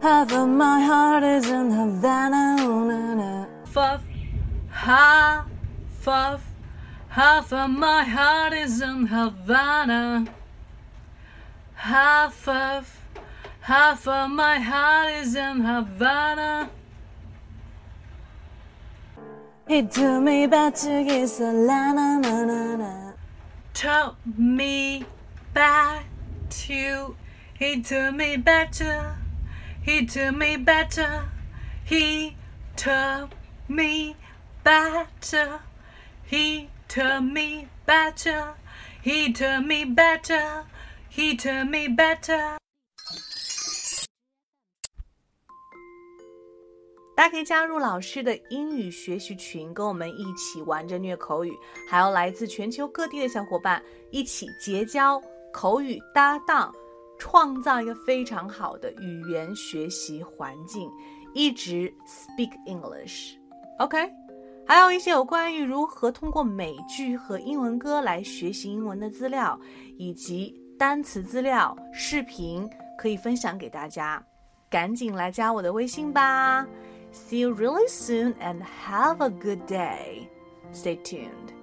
Half of my heart is in Havana. Fuff, half of, half of my heart is in Havana. Half of, half of my heart is in Havana. He took me back to kiss the la na na na na. Took me back to, he took me back to, he took me better. He took me better. He took me better. He took me better. He took me better. 大家可以加入老师的英语学习群，跟我们一起玩着虐口语，还有来自全球各地的小伙伴一起结交口语搭档，创造一个非常好的语言学习环境，一直 speak English。OK，还有一些有关于如何通过美剧和英文歌来学习英文的资料，以及单词资料、视频可以分享给大家，赶紧来加我的微信吧！See you really soon and have a good day. Stay tuned.